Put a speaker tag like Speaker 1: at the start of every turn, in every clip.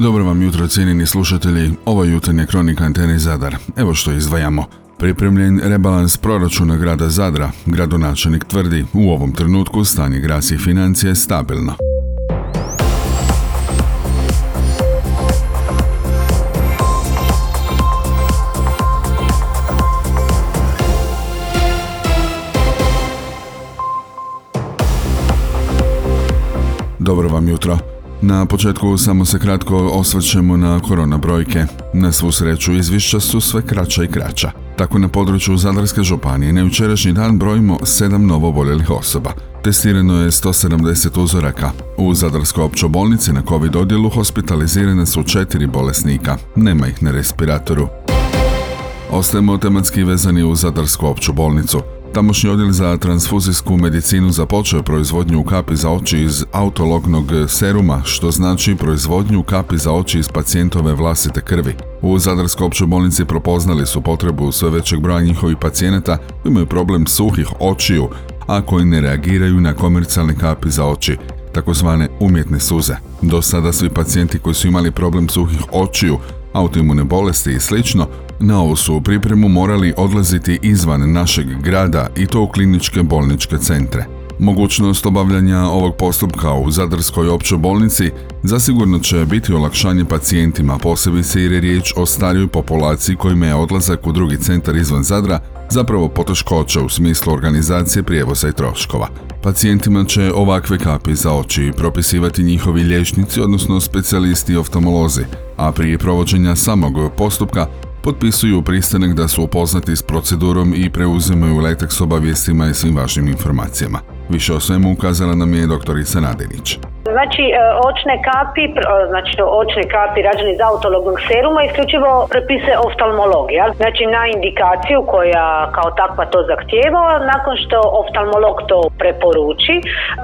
Speaker 1: Dobro vam jutro cijenjeni slušatelji, ovo je jutarnja kronika Antene Zadar. Evo što izdvajamo. Pripremljen rebalans proračuna grada Zadra, gradonačelnik tvrdi u ovom trenutku stanje grasi financije stabilno. Dobro vam jutro. Na početku samo se kratko osvrćemo na korona brojke. Na svu sreću izvišća su sve kraća i kraća. Tako na području Zadarske županije na jučerašnji dan brojimo sedam novoboljelih osoba. Testirano je 170 uzoraka. U Zadarskoj općoj bolnici na COVID odjelu hospitalizirane su četiri bolesnika. Nema ih na respiratoru. Ostajemo tematski vezani u Zadarsku opću bolnicu. Tamošnji odjel za transfuzijsku medicinu započeo proizvodnju kapi za oči iz autolognog seruma, što znači proizvodnju kapi za oči iz pacijentove vlastite krvi. U Zadarskoj općoj bolnici propoznali su potrebu sve većeg broja njihovih pacijenata imaju problem suhih očiju, a koji ne reagiraju na komercijalne kapi za oči, takozvane umjetne suze. Do sada svi pacijenti koji su imali problem suhih očiju autoimune bolesti i slično, na ovu su pripremu morali odlaziti izvan našeg grada i to u kliničke bolničke centre. Mogućnost obavljanja ovog postupka u Zadarskoj općoj bolnici zasigurno će biti olakšanje pacijentima, posebice jer je riječ o starijoj populaciji kojima je odlazak u drugi centar izvan Zadra zapravo poteškoća u smislu organizacije prijevoza i troškova. Pacijentima će ovakve kapi za oči propisivati njihovi liječnici, odnosno specijalisti oftalmolozi, a prije provođenja samog postupka potpisuju pristanak da su upoznati s procedurom i preuzimaju letak s obavijestima i svim važnim informacijama. Više o svemu ukazala nam je doktorica Nadenić.
Speaker 2: Znači, e, očne kapi, znači očne kapi rađene iz autolognog seruma isključivo prepisuje oftalmolog, jel? Znači na indikaciju koja kao takva to zahtjeva, nakon što oftalmolog to preporuči,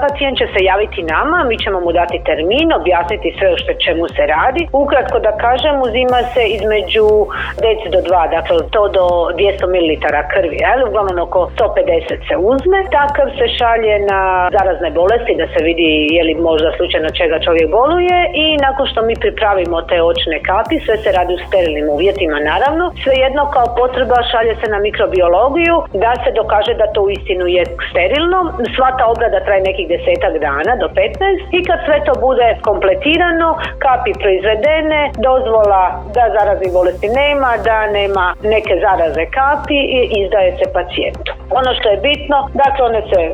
Speaker 2: pacijent će se javiti nama, mi ćemo mu dati termin, objasniti sve što čemu se radi. Ukratko da kažem, uzima se između 10 do 2, dakle to do 200 ml krvi, jel? Uglavnom oko 150 se uzme. Takav se šalje na zarazne bolesti da se vidi je li možda slučajno čega čovjek boluje i nakon što mi pripravimo te očne kapi, sve se radi u sterilnim uvjetima naravno, svejedno kao potreba šalje se na mikrobiologiju da se dokaže da to uistinu je sterilno. Sva ta obrada traje nekih desetak dana do 15 i kad sve to bude kompletirano, kapi proizvedene, dozvola da zaraznih bolesti nema, da nema neke zaraze kapi i izdaje se pacijentu. Ono što je bitno, dakle one se e,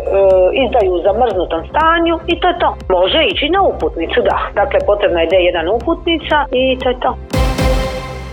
Speaker 2: izdaju u zamrznutom stanju i to je to. Može ići na uputnicu, da. Dakle, potrebna je D1 uputnica i to je to.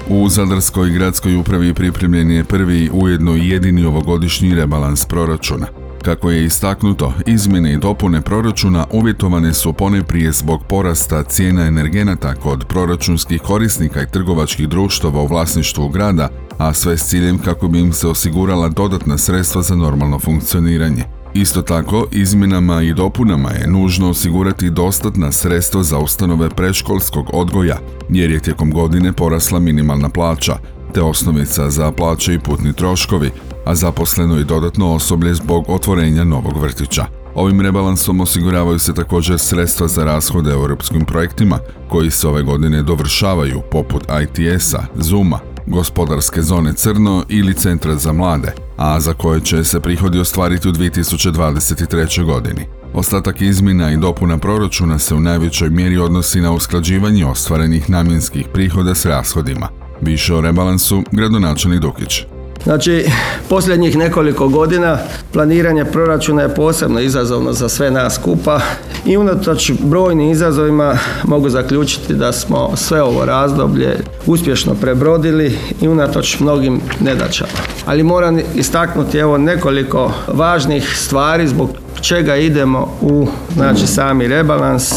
Speaker 1: U Zadarskoj gradskoj upravi pripremljen je prvi ujedno i jedini ovogodišnji rebalans proračuna. Kako je istaknuto, izmjene i dopune proračuna uvjetovane su prije zbog porasta cijena energenata kod proračunskih korisnika i trgovačkih društava u vlasništvu grada, a sve s ciljem kako bi im se osigurala dodatna sredstva za normalno funkcioniranje. Isto tako, izmjenama i dopunama je nužno osigurati dostatna sredstva za ustanove predškolskog odgoja, jer je tijekom godine porasla minimalna plaća, te osnovica za plaće i putni troškovi, a zaposleno i dodatno osoblje zbog otvorenja novog vrtića. Ovim rebalansom osiguravaju se također sredstva za rashode europskim projektima koji se ove godine dovršavaju poput ITS-a, Zuma, gospodarske zone Crno ili Centra za mlade, a za koje će se prihodi ostvariti u 2023. godini. Ostatak izmjena i dopuna proračuna se u najvećoj mjeri odnosi na usklađivanje ostvarenih namjenskih prihoda s rashodima. Više o rebalansu, gradonačelnik Dukić.
Speaker 3: Znači, posljednjih nekoliko godina planiranje proračuna je posebno izazovno za sve nas skupa i unatoč brojnim izazovima mogu zaključiti da smo sve ovo razdoblje uspješno prebrodili i unatoč mnogim nedaćama. Ali moram istaknuti evo nekoliko važnih stvari zbog čega idemo u znači, sami rebalans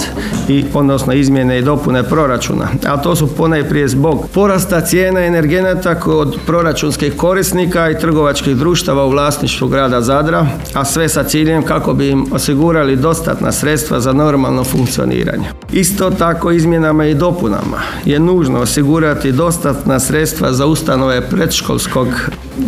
Speaker 3: i odnosno izmjene i dopune proračuna. A to su ponajprije zbog porasta cijena energenata kod proračunskih korisnika i trgovačkih društava u vlasništvu grada Zadra, a sve sa ciljem kako bi im osigurali dostatna sredstva za normalno funkcioniranje. Isto tako izmjenama i dopunama je nužno osigurati dostatna sredstva za ustanove predškolskog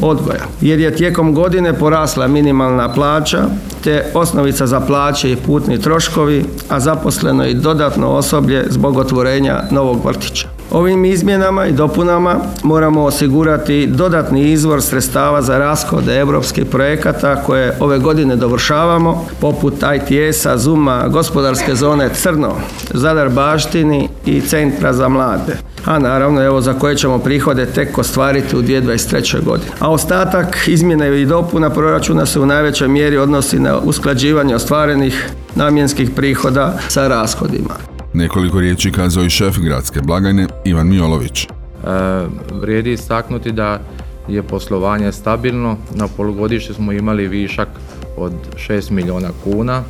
Speaker 3: odgoja. Jer je tijekom godine porasla minimalna plaća, te osnovica za plaće i putni troškovi, a zaposleno i dodatno osoblje zbog otvorenja novog vrtića. Ovim izmjenama i dopunama moramo osigurati dodatni izvor sredstava za rashode europskih projekata koje ove godine dovršavamo, poput ITS-a, Zuma, gospodarske zone Crno, Zadar Baštini i Centra za mlade a naravno evo za koje ćemo prihode tek ostvariti u 2023. godini. A ostatak izmjene i dopuna proračuna se u najvećoj mjeri odnosi na usklađivanje ostvarenih namjenskih prihoda sa rashodima.
Speaker 1: Nekoliko riječi kazao i šef gradske blagajne Ivan Mijolović. E,
Speaker 4: vrijedi istaknuti da je poslovanje stabilno, na polugodištu smo imali višak od 6 milijuna kuna,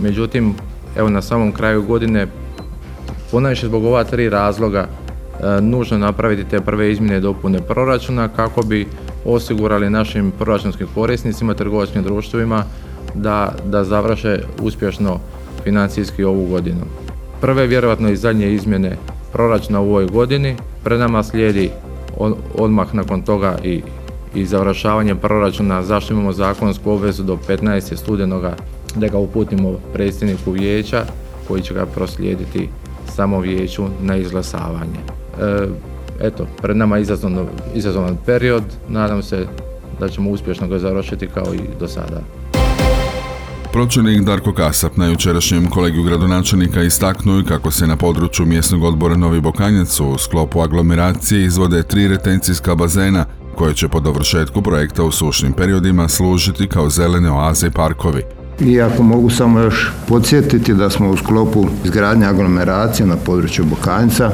Speaker 4: međutim evo na samom kraju godine ponajviše zbog ova tri razloga e, nužno napraviti te prve izmjene i dopune proračuna kako bi osigurali našim proračunskim korisnicima, trgovačkim društvima da, da završe uspješno financijski ovu godinu prve vjerojatno i zadnje izmjene proračuna u ovoj godini. Pred nama slijedi odmah nakon toga i, i završavanje proračuna zašto imamo zakonsku obvezu do 15. studenoga da ga uputimo predsjedniku vijeća koji će ga proslijediti samo vijeću na izglasavanje. E, eto, pred nama je izazovan period, nadam se da ćemo uspješno ga završiti kao i do sada.
Speaker 1: Pročelnik Darko Kasap na jučerašnjem kolegiju gradonačelnika istaknuo kako se na području mjesnog odbora Novi Bokanjac u sklopu aglomeracije izvode tri retencijska bazena koje će po dovršetku projekta u sušnim periodima služiti kao zelene oaze i parkovi.
Speaker 5: I ako mogu samo još podsjetiti da smo u sklopu izgradnje aglomeracije na području Bokanjca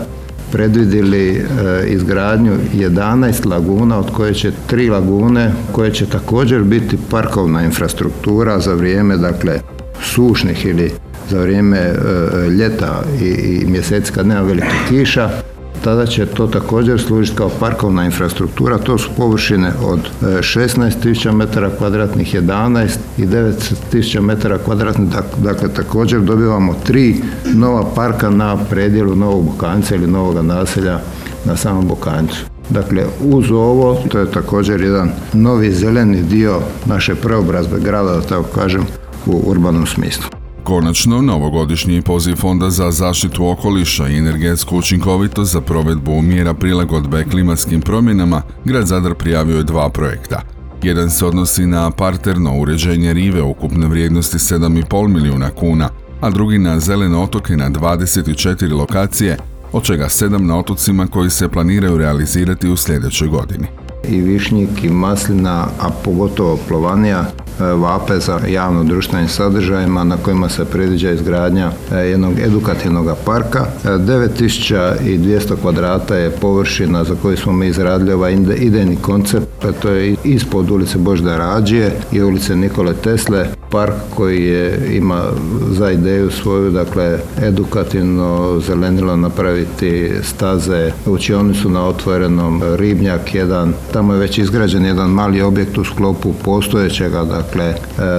Speaker 5: predvidjeli e, izgradnju 11 laguna od koje će tri lagune koje će također biti parkovna infrastruktura za vrijeme dakle sušnih ili za vrijeme e, ljeta i, i mjeseci kad nema velike kiša tada će to također služiti kao parkovna infrastruktura. To su površine od 16.000 e, metara kvadratnih, 11 i 9.000 metara kvadratnih. Dakle, također dobivamo tri nova parka na predjelu Novog Bokanca ili Novog naselja na samom Bokancu. Dakle, uz ovo, to je također jedan novi zeleni dio naše preobrazbe grada, da tako kažem, u urbanom smislu.
Speaker 1: Konačno, novogodišnji poziv Fonda za zaštitu okoliša i energetsku učinkovitost za provedbu mjera prilagodbe klimatskim promjenama, grad Zadar prijavio je dva projekta. Jedan se odnosi na parterno uređenje rive ukupne vrijednosti 7,5 milijuna kuna, a drugi na zelene otoke na 24 lokacije, od čega 7 na otocima koji se planiraju realizirati u sljedećoj godini.
Speaker 5: I višnjik i maslina, a pogotovo plovanija, vape za javno društvenim sadržajima na kojima se predviđa izgradnja e, jednog edukativnog parka. 9200 e, kvadrata je površina za koju smo mi izradili ovaj idejni koncept, to je ispod ulice Božda Rađije i ulice Nikole Tesle, park koji je, ima za ideju svoju, dakle, edukativno zelenilo napraviti staze, učionicu na otvorenom, ribnjak jedan, tamo je već izgrađen jedan mali objekt u sklopu postojećega, dakle, e,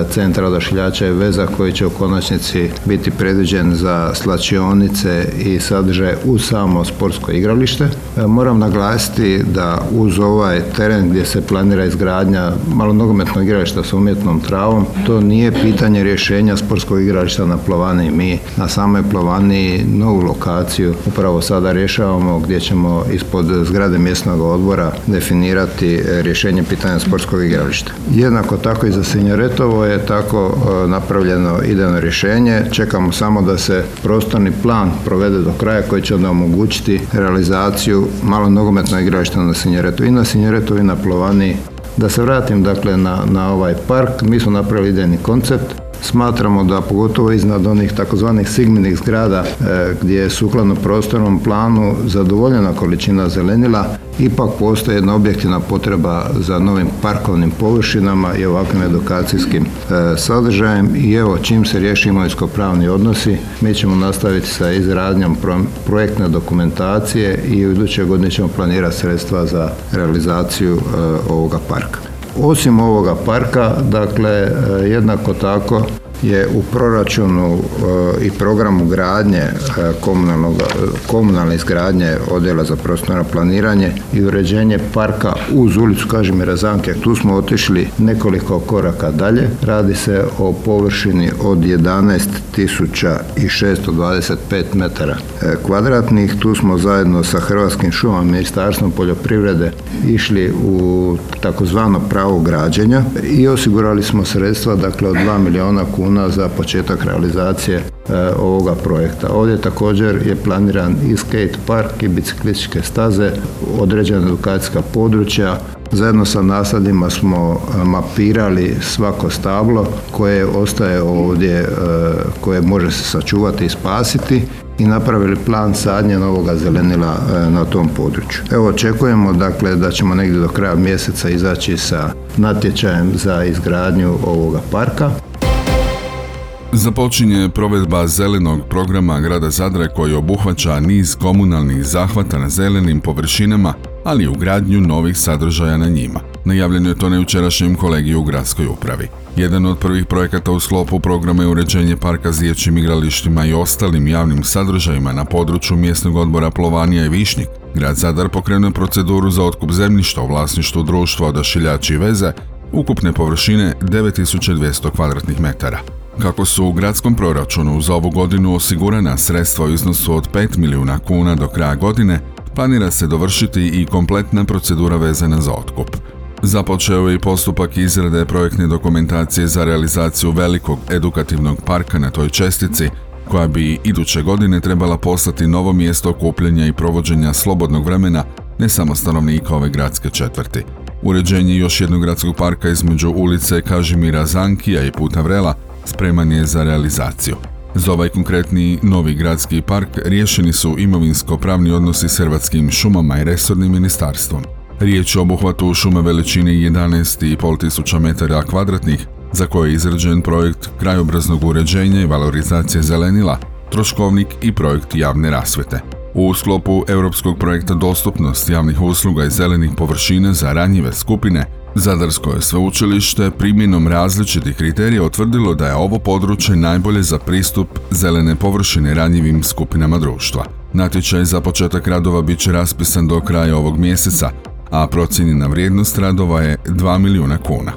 Speaker 5: centra odašiljača i veza koji će u konačnici biti predviđen za slačionice i sadržaj u samo sportsko igralište. E, moram naglasiti da uz ovaj teren gdje se planira izgradnja malo nogometnog igrališta s umjetnom travom, to nije pitanje rješenja sportskog igrališta na Plovani. Mi na samoj Plovani novu lokaciju upravo sada rješavamo gdje ćemo ispod zgrade mjesnog odbora definirati rješenje pitanja sportskog igrališta. Jednako tako i za Sinjaretovo je tako e, napravljeno idejno rješenje. Čekamo samo da se prostorni plan provede do kraja koji će onda omogućiti realizaciju malo nogometnog igrališta na Sinjaretu i na Sinjaretu i na Plovani. Da se vratim dakle na, na ovaj park, mi smo napravili idejni koncept, Smatramo da pogotovo iznad onih takozvanih sigminih zgrada e, gdje je sukladno prostornom planu zadovoljena količina zelenila, ipak postoji jedna objektivna potreba za novim parkovnim površinama i ovakvim edukacijskim e, sadržajem i evo čim se riješi imovinsko-pravni odnosi mi ćemo nastaviti sa izradnjom projektne dokumentacije i u idućoj godini ćemo planirati sredstva za realizaciju e, ovoga parka. Osim ovoga parka, dakle, e, jednako tako je u proračunu i programu gradnje komunalne izgradnje odjela za prostorno planiranje i uređenje parka uz ulicu Kažimira Zanke. Tu smo otišli nekoliko koraka dalje. Radi se o površini od 11.625 metara kvadratnih. Tu smo zajedno sa Hrvatskim šumama, Ministarstvom poljoprivrede išli u takozvano pravo građenja i osigurali smo sredstva dakle od 2 milijuna kuna za početak realizacije e, ovoga projekta. Ovdje također je planiran i skate park i biciklističke staze, određena edukacijska područja. Zajedno sa nasadima smo e, mapirali svako stablo koje ostaje ovdje, e, koje može se sačuvati i spasiti i napravili plan sadnje novoga zelenila na tom području. Evo očekujemo dakle da ćemo negdje do kraja mjeseca izaći sa natječajem za izgradnju ovoga parka.
Speaker 1: Započinje provedba zelenog programa grada Zadra koji obuhvaća niz komunalnih zahvata na zelenim površinama, ali i ugradnju novih sadržaja na njima. Najavljeno je to na jučerašnjem kolegiju u gradskoj upravi. Jedan od prvih projekata u sklopu programa je uređenje parka s dječjim igralištima i ostalim javnim sadržajima na području mjesnog odbora Plovanija i Višnjik. Grad Zadar pokrenuo proceduru za otkup zemljišta u vlasništvu društva odašiljači i veze, ukupne površine 9200 kvadratnih metara. Kako su u gradskom proračunu za ovu godinu osigurana sredstva u iznosu od 5 milijuna kuna do kraja godine, planira se dovršiti i kompletna procedura vezana za otkup. Započeo je i postupak izrade projektne dokumentacije za realizaciju velikog edukativnog parka na toj čestici, koja bi iduće godine trebala postati novo mjesto okupljanja i provođenja slobodnog vremena ne samo stanovnika ove gradske četvrti. Uređenje još jednog gradskog parka između ulice Kažimira Zankija i Puta Vrela spreman je za realizaciju. Za ovaj konkretni novi gradski park riješeni su imovinsko-pravni odnosi s Hrvatskim šumama i resornim ministarstvom. Riječ je o obuhvatu šume veličine 11,5 tisuća metara kvadratnih, za koje je izrađen projekt krajobraznog uređenja i valorizacije zelenila, troškovnik i projekt javne rasvete. U sklopu europskog projekta Dostupnost javnih usluga i zelenih površina za ranjive skupine Zadarsko je sveučilište primjenom različitih kriterija utvrdilo da je ovo područje najbolje za pristup zelene površine ranjivim skupinama društva. Natječaj za početak radova bit će raspisan do kraja ovog mjeseca, a procijenjena vrijednost radova je 2 milijuna kuna.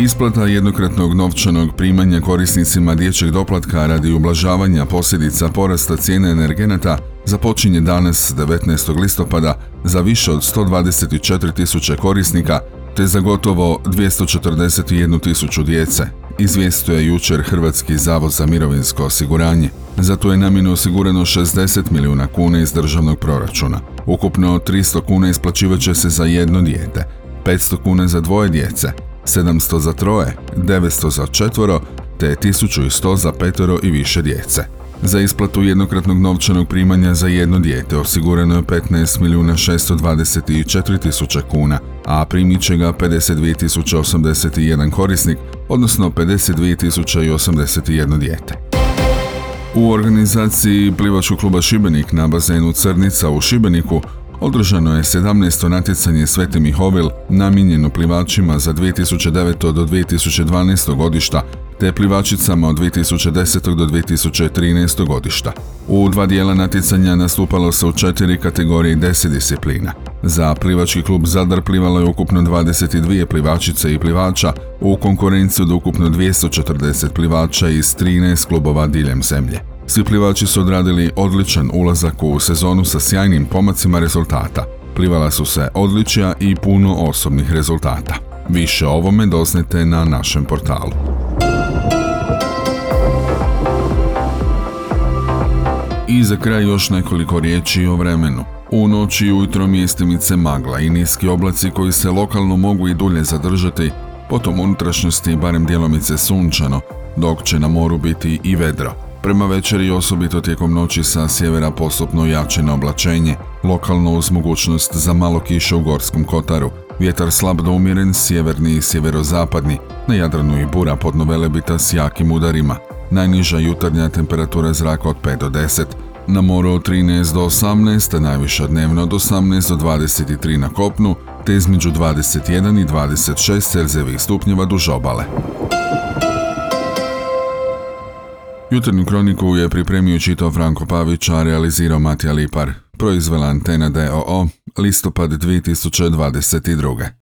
Speaker 1: Isplata jednokratnog novčanog primanja korisnicima dječjeg doplatka radi ublažavanja posljedica porasta cijene energenata započinje danas 19. listopada za više od 124 tisuće korisnika te za gotovo 241 tisuću djece, izvijestuje jučer Hrvatski zavod za mirovinsko osiguranje. Zato je namjeno osigurano 60 milijuna kuna iz državnog proračuna. Ukupno 300 kuna isplaćivat će se za jedno dijete, 500 kuna za dvoje djece, 700 za troje, 900 za četvoro, te 1100 za petoro i više djece. Za isplatu jednokratnog novčanog primanja za jedno dijete osigurano je 15 milijuna 624 tisuća kuna, a primit će ga 52 081 korisnik, odnosno 52 081 dijete. U organizaciji plivačkog kluba Šibenik na bazenu Crnica u Šibeniku održano je 17. natjecanje Sveti Mihovil namijenjeno plivačima za 2009. do 2012. godišta te plivačicama od 2010. do 2013. godišta. U dva dijela natjecanja nastupalo se u četiri kategorije i deset disciplina. Za plivački klub Zadar plivalo je ukupno 22 plivačice i plivača u konkurenciju od ukupno 240 plivača iz 13 klubova diljem zemlje. Svi su odradili odličan ulazak u sezonu sa sjajnim pomacima rezultata. Plivala su se odličja i puno osobnih rezultata. Više o ovome doznete na našem portalu. I za kraj još nekoliko riječi o vremenu. U noći i ujutro mjestimice magla i niski oblaci koji se lokalno mogu i dulje zadržati, potom unutrašnjosti barem dijelomice sunčano, dok će na moru biti i vedro. Prema večeri osobito tijekom noći sa sjevera postupno jače oblačenje, lokalno uz mogućnost za malo kiše u Gorskom Kotaru, vjetar slab do umjeren, sjeverni i sjeverozapadni, na Jadranu i bura pod Novelebita s jakim udarima, Najniža jutarnja temperatura zraka od 5 do 10, na moru od 13 do 18, a najviša dnevno od 18 do 23 na kopnu, te između 21 i 26 Celzijevih stupnjeva duž obale. Jutarnju kroniku je pripremio čitao Franko Pavić, a realizirao Matija Lipar. Proizvela Antena DOO, listopad 2022.